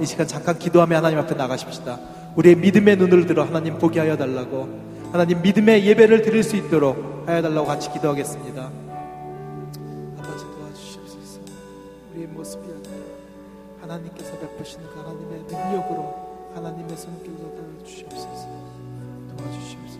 이 시간 잠깐 기도하며 하나님 앞에 나가십시다. 우리의 믿음의 눈을 들어 하나님 보게 하여 달라고 하나님 믿음의 예배를 드릴 수 있도록 하여 달라고 같이 기도하겠습니다. 아버지 도와주시옵소서. 우리의 모습이 아니라 하나님께서 베푸시는 그 하나님의 능력으로 하나님의 손길로 주시옵소서. 도와주시옵소서. 도와주시옵소서.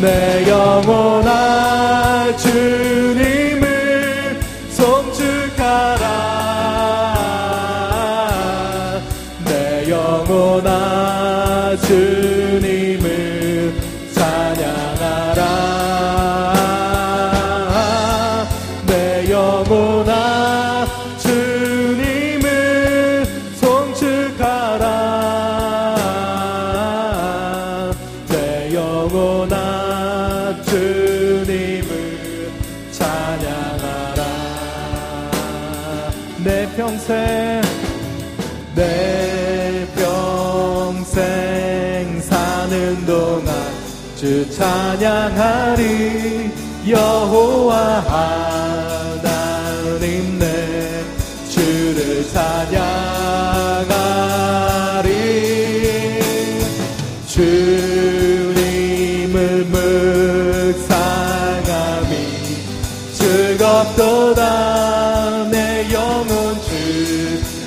내 영혼 찬양하리 여호와 하나님 내 주를 찬양하리. 주님을 묵상함이 즐겁도다. 내 영혼 주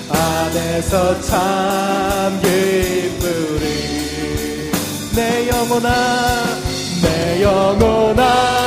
안에서 참 기쁘리. 내 영혼아 내 영혼아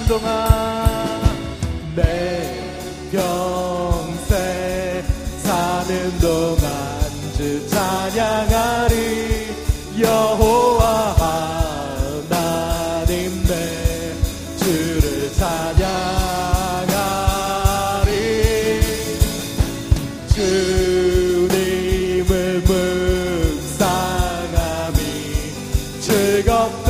사는 동안 내 평생 사는 동안 주 찬양하리 여호와 하나님 내 주를 찬양하리 주님을 묵상함이 즐겁도다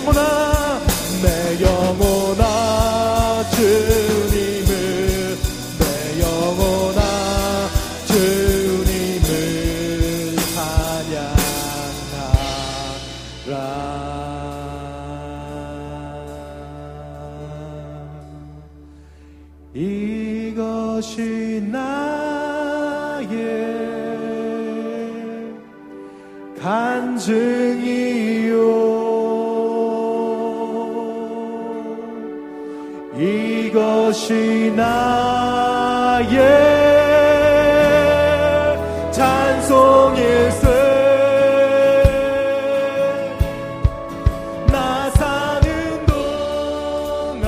بمونم 나의 찬송일세. 나 사는 동안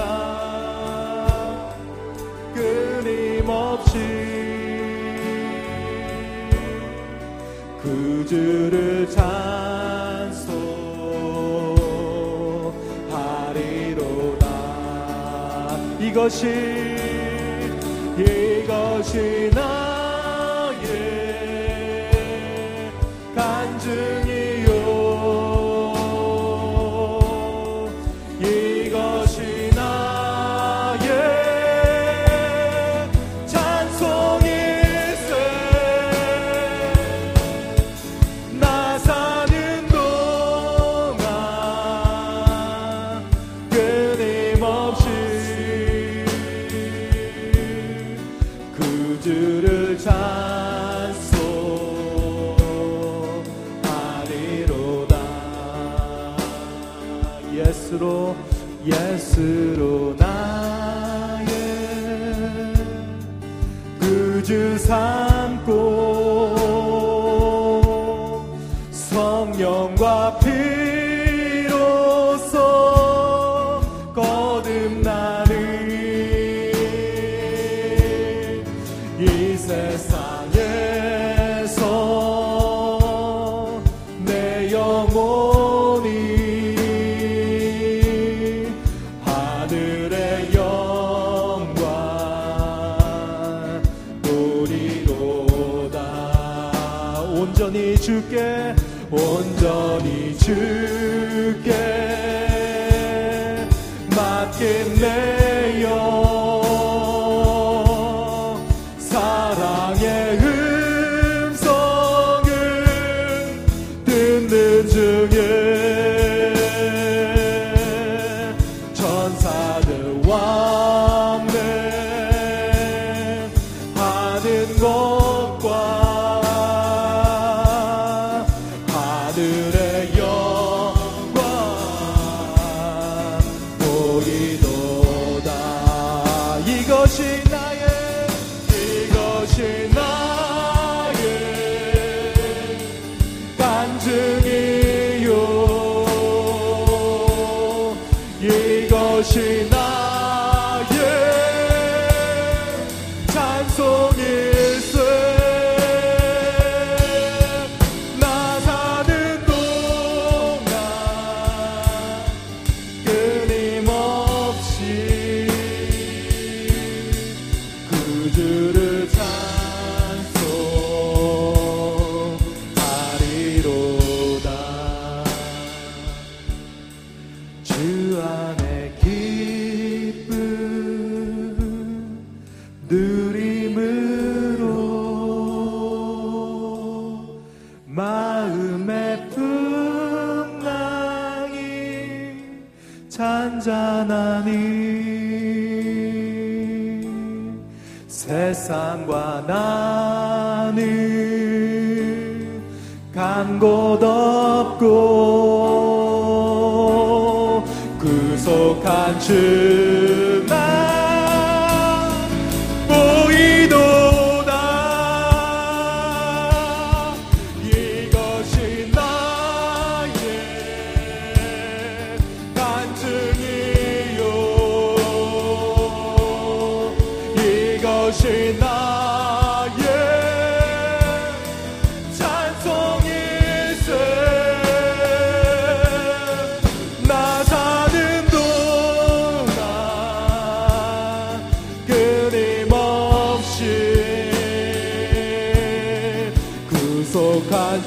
끊임없이 그 주를 찬송하리로다. 이것이 당신 and.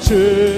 church.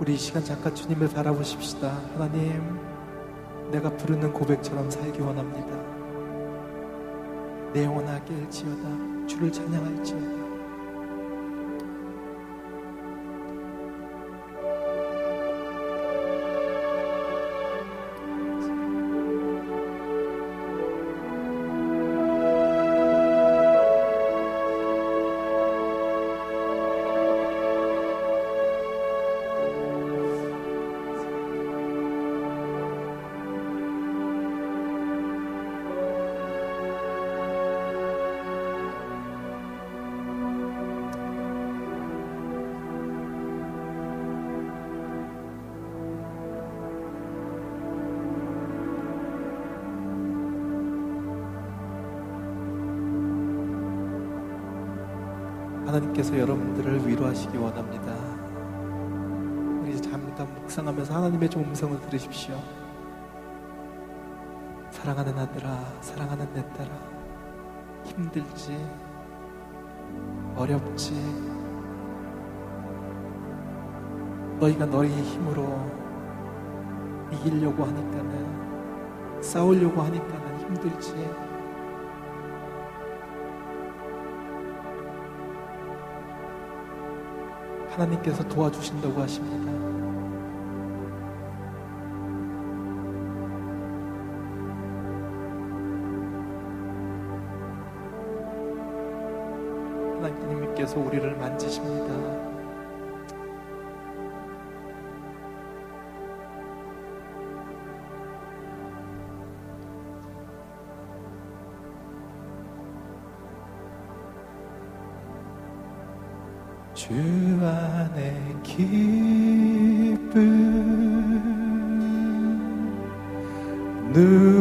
우리 이 시간 잠깐 주님을 바라보십시다. 하나님 내가 부르는 고백처럼 살기 원합니다. 내 영혼아 깰지어다. 주를 찬양할지어다 위로하시기 원합니다. 우리 잠깐 묵상하면서 하나님의 좀 음성을 들으십시오. 사랑하는 아들아, 사랑하는 내 딸아, 힘들지, 어렵지, 너희가 너희의 힘으로 이기려고 하니까는, 싸우려고 하니까는 힘들지, 하나님께서 도와주신다고 하십니다. 하나님께서 우리를 만지십니다. 주 안에 기쁨. 누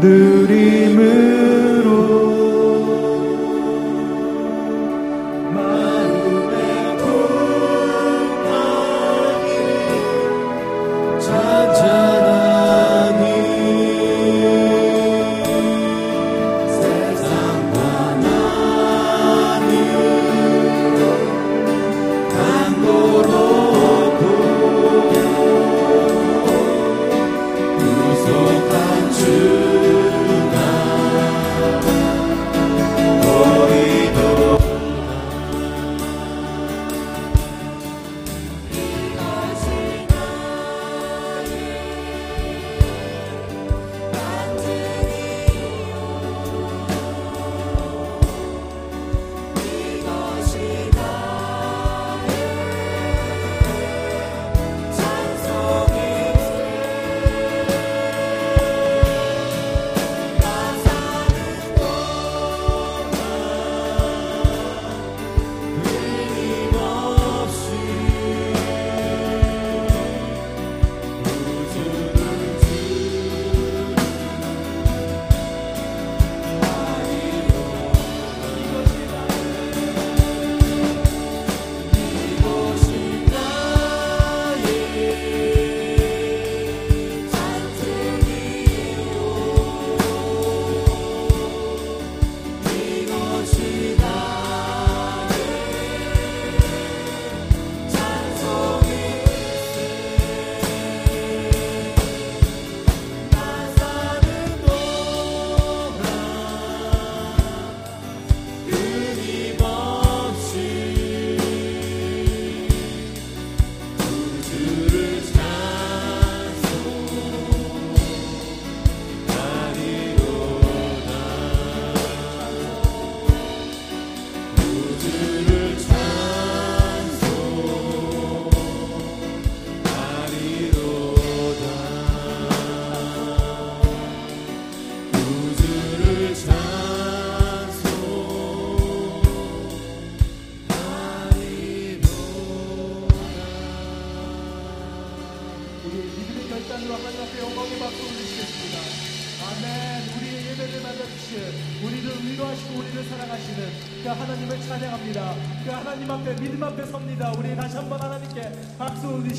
누림으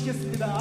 Christmas.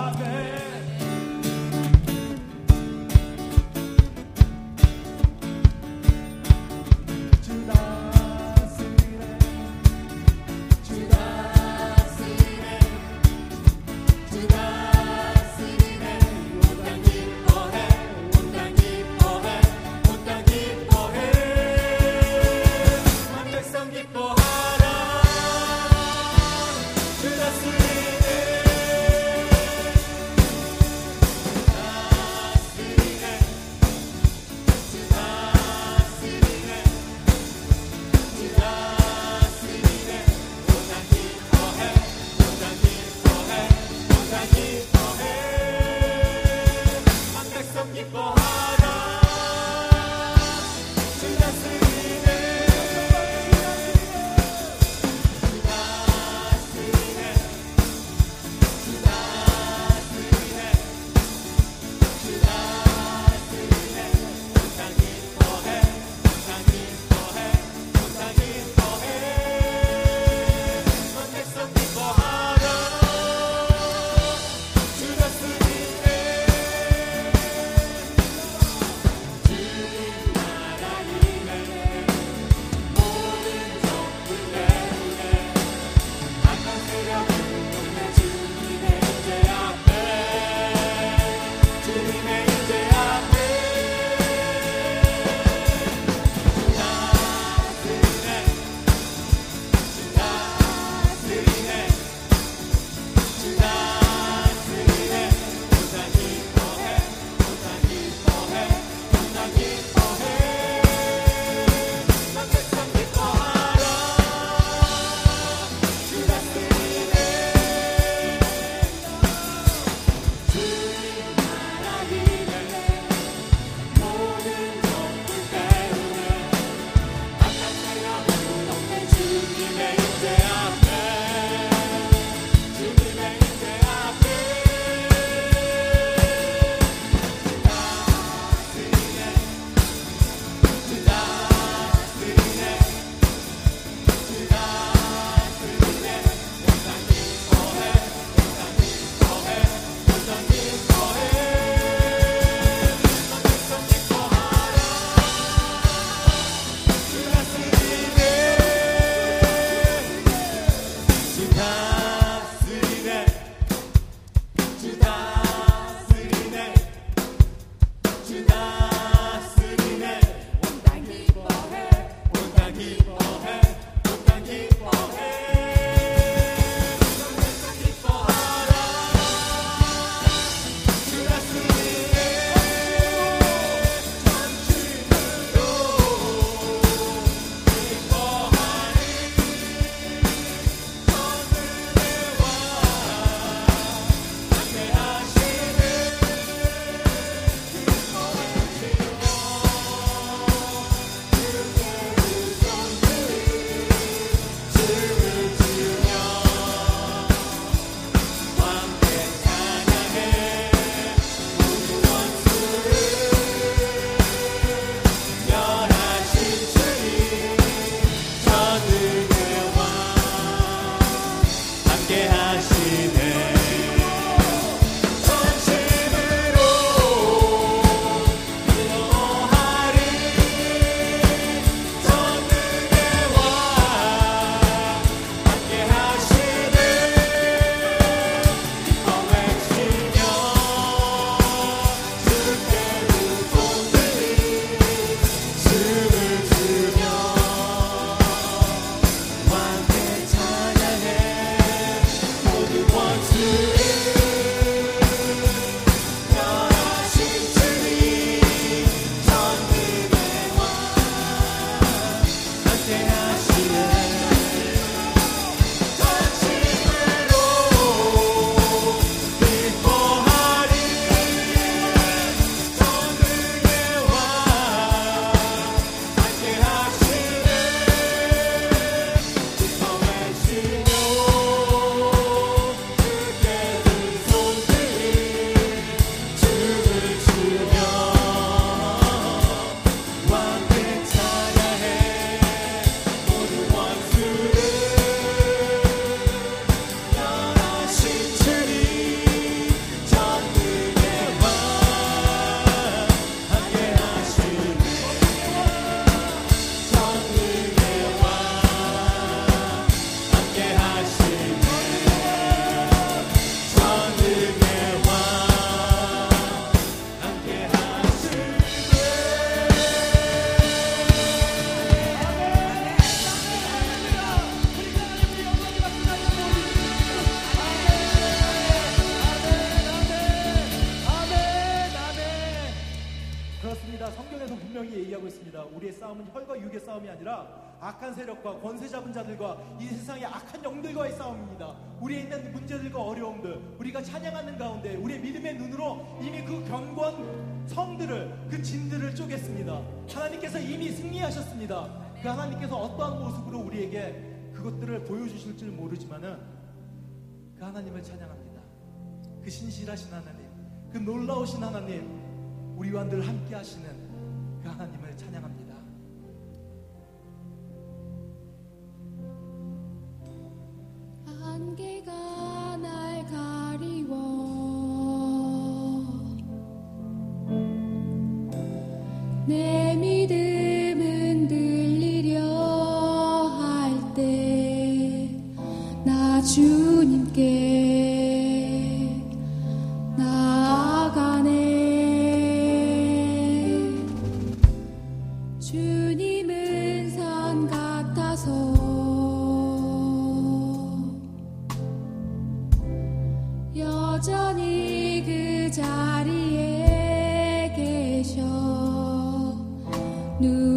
권세 잡은 자들과 이 세상의 악한 영들과의 싸움입니다. 우리에 있는 문제들과 어려움들, 우리가 찬양하는 가운데 우리의 믿음의 눈으로 이미 그 경건 성들을 그 진들을 쪼갰습니다. 하나님께서 이미 승리하셨습니다. 그 하나님께서 어떠한 모습으로 우리에게 그것들을 보여주실 줄 모르지만은 그 하나님을 찬양합니다. 그 신실하신 하나님, 그 놀라우신 하나님, 우리와 늘 함께 하시는 그 하나님을 찬양합니다. 눈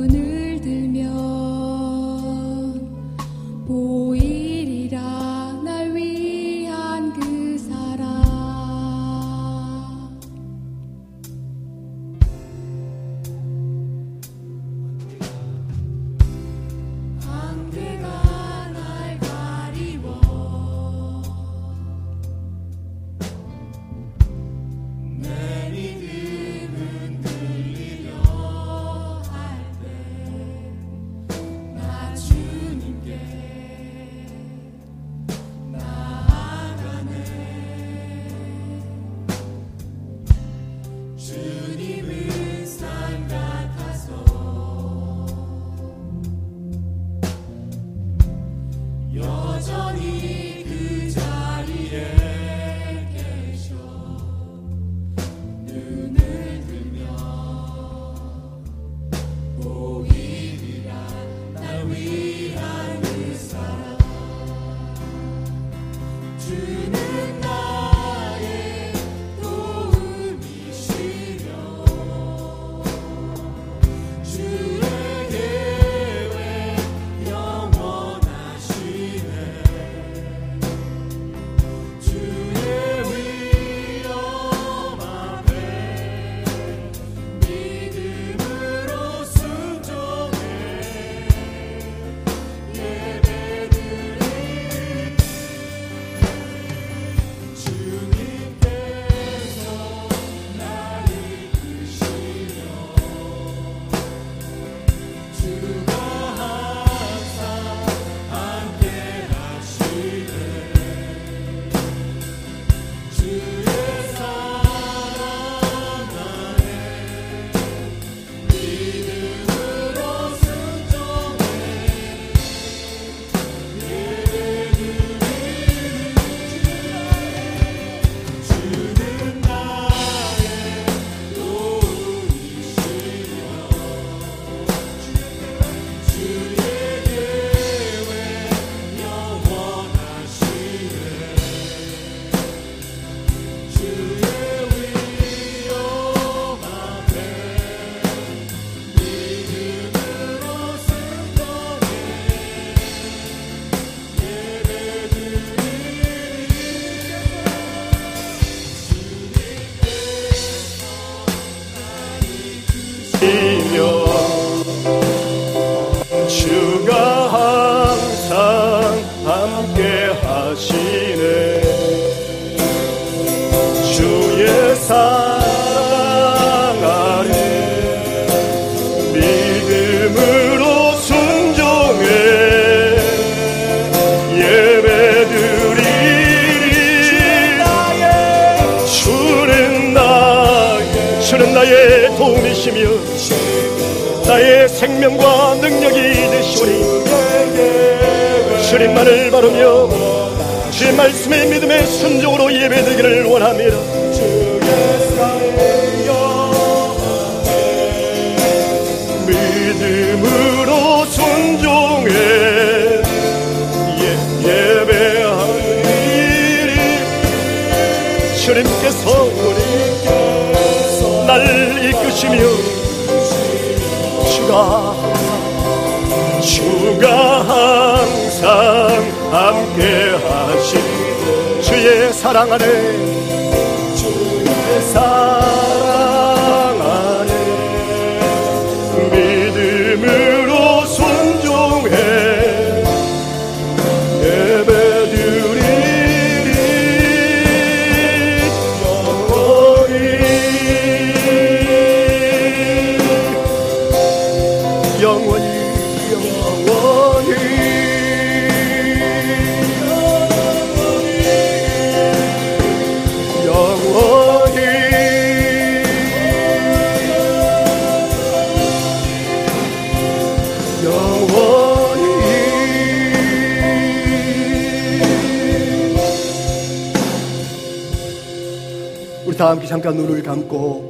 하시네. 주의 사랑 아래 믿음으로 순종해. 예배드리리. 주는 나의 주는 나의 도움이시며 나의 생명과 능력이 되시오니 주님만을 바르며 주의 말씀의 믿음의 순종으로 예배되기를 원합니다. 주의 사랑에 믿음으로 순종해. 예, 예배하리니 주님께서 날 이끄시며 주가 주가 항상 함께 주의 사랑 안에 주의 사랑. 다함께 잠깐 눈을 감고